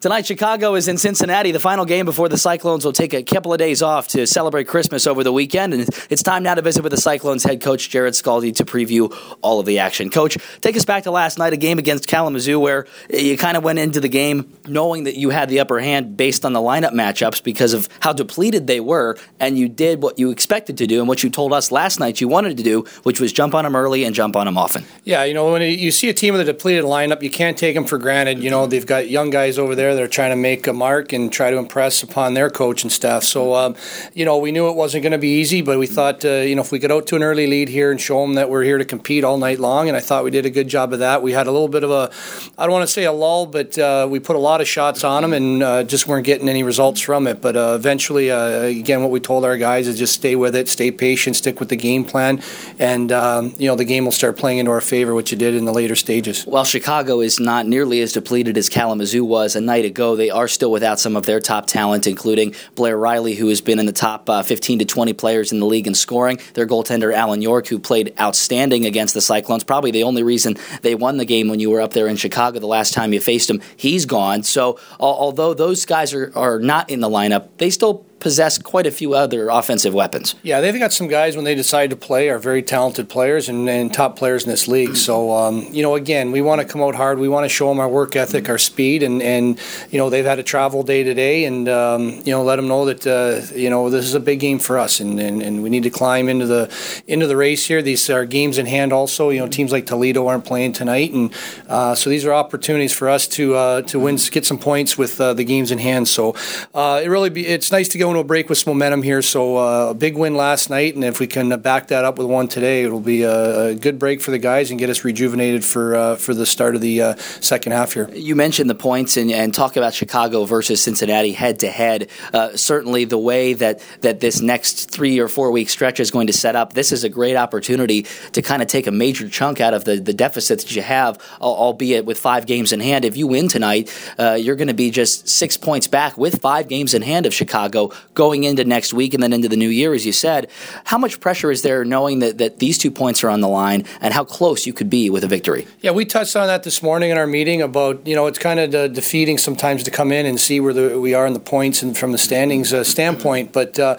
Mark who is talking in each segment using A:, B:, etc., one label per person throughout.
A: Tonight, Chicago is in Cincinnati, the final game before the Cyclones will take a couple of days off to celebrate Christmas over the weekend. And it's time now to visit with the Cyclones head coach, Jarrod Skalde, to preview all of the action. Coach, take us back to last night, a game against Kalamazoo where you kind of went into the game knowing that you had the upper hand based on the lineup matchups because of how depleted they were. And you did what you expected to do and what you told us last night you wanted to do, which was jump on them early and jump on them often.
B: Yeah, you know, when you see a team with a depleted lineup, you can't take them for granted. You know, they've got young guys over there there. They're trying to make a mark and try to impress upon their coach and staff. So, um, you know, we knew it wasn't going to be easy, but we thought, uh, you know, if we get out to an early lead here and show them that we're here to compete all night long, and I thought we did a good job of that. We had a little bit of a, I don't want to say a lull, but uh, we put a lot of shots on them and uh, just weren't getting any results from it. But uh, eventually, uh, again, what we told our guys is just stay with it, stay patient, stick with the game plan, and um, you know the game will start playing into our favor, which it did in the later stages.
A: While Chicago is not nearly as depleted as Kalamazoo was a night ago, they are still without some of their top talent, including Blair Riley, who has been in the top uh, 15 to 20 players in the league in scoring. Their goaltender, Allen York, who played outstanding against the Cyclones. Probably the only reason they won the game when you were up there in Chicago the last time you faced them. He's gone. So, although those guys are, are not in the lineup, they still possess quite a few other offensive weapons.
B: Yeah, they've got some guys when they decide to play are very talented players and, and top players in this league. So, um, you know, again, we want to come out hard. We want to show them our work ethic, our speed, and, and you know, they've had a travel day today, and um, you know, let them know that uh, you know this is a big game for us, and, and, and we need to climb into the into the race here. These are games in hand. Also, you know, teams like Toledo aren't playing tonight, and uh, so these are opportunities for us to uh, to win, get some points with uh, the games in hand. So, uh, it really be it's nice to go a break with some momentum here. So uh, a big win last night, and if we can back that up with one today, it'll be a, a good break for the guys and get us rejuvenated for uh, for the start of the uh, second half here.
A: You mentioned the points and, and talk about Chicago versus Cincinnati head to head. Certainly, the way that that this next three or four week stretch is going to set up, this is a great opportunity to kind of take a major chunk out of the the deficit that you have, albeit with five games in hand. If you win tonight, uh, you're going to be just six points back with five games in hand of Chicago going into next week and then into the new year, as you said, how much pressure is there knowing that, that these two points are on the line and how close you could be with a victory?
B: Yeah, we touched on that this morning in our meeting about, you know, it's kind of de- defeating sometimes to come in and see where the, we are in the points and from the standings uh, standpoint. But, uh,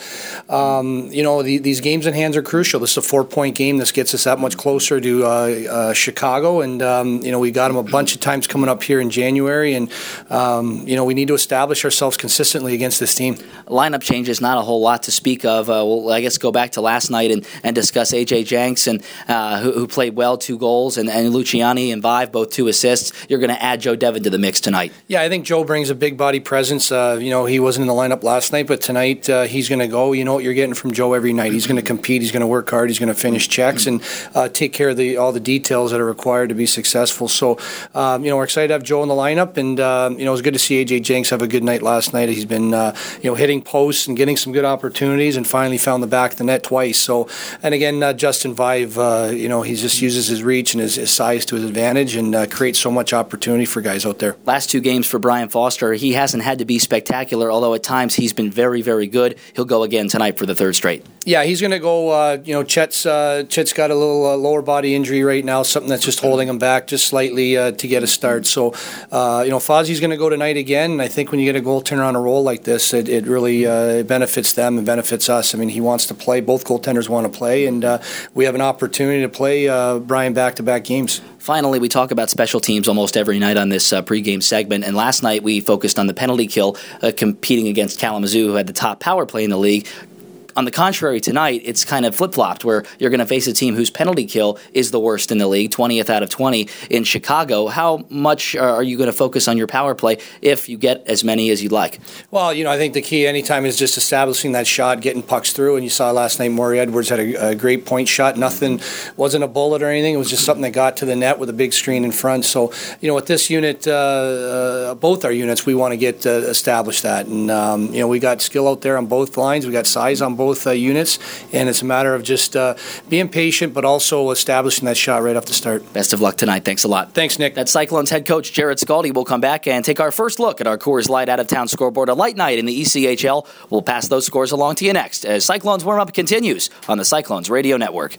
B: um, you know, the, these games in hands are crucial. This is a four point game. This gets us that much closer to uh, uh Chicago. And, um, you know, we got them a bunch of times coming up here in January. And, um, you know, we need to establish ourselves consistently against this team.
A: Lineup changes not a whole lot to speak of. Uh, we'll, I guess, go back to last night and, and discuss AJ Jenks, and, uh, who, who, played well, two goals, and, and Luciani and Vaive, both two assists. You're going to add Joe Devon to the mix tonight.
B: Yeah, I think Joe brings a big body presence. Uh, you know, he wasn't in the lineup last night, but tonight uh, he's going to go. You know what you're getting from Joe every night. He's going to compete. He's going to work hard. He's going to finish checks and uh, take care of the all the details that are required to be successful. So, um, you know, we're excited to have Joe in the lineup, and um, you know, it was good to see AJ Jenks have a good night last night. He's been, uh, you know, hitting posts and getting some good opportunities and finally found the back of the net twice. So, and again, uh, Justin Vaive, uh, you know, he just uses his reach and his, his size to his advantage and uh, creates so much opportunity for guys out there.
A: Last two games for Brian Foster, he hasn't had to be spectacular, although at times he's been very, very good. He'll go again tonight for the third straight.
B: Yeah, he's going to go. Uh, you know, Chet's uh, Chet's got a little uh, lower body injury right now, something that's just holding him back just slightly uh, to get a start. So, uh, you know, Fozzie's going to go tonight again. And I think when you get a goaltender on a roll like this, it, it really uh, benefits them and benefits us. I mean, he wants to play. Both goaltenders want to play, and we have an opportunity to play Brian back-to-back games.
A: Finally, we talk about special teams almost every night on this uh, pregame segment. And last night we focused on the penalty kill, competing against Kalamazoo, who had the top power play in the league on the contrary, tonight it's kind of flip flopped where you're going to face a team whose penalty kill is the worst in the league, 20th out of 20 in Chicago. How much are you going to focus on your power play if you get as many as you'd like?
B: Well, you know, I think the key anytime is just establishing that shot, getting pucks through. And you saw last night, Maury Edwards had a, a great point shot. Nothing wasn't a bullet or anything. It was just something that got to the net with a big screen in front. So, you know, with this unit, uh, uh, both our units, we want to get uh, established that. And, um, you know, we got skill out there on both lines. We got size on both both uh, units, and it's a matter of just uh, being patient, but also establishing that shot right off the start.
A: Best of luck tonight. Thanks a lot.
B: Thanks, Nick.
A: That's Cyclones head coach Jarrod Skalde. We'll come back and take our first look at our Coors Light out of town scoreboard. A light night in the ECHL. We'll pass those scores along to you next as Cyclones warm up continues on the Cyclones Radio Network.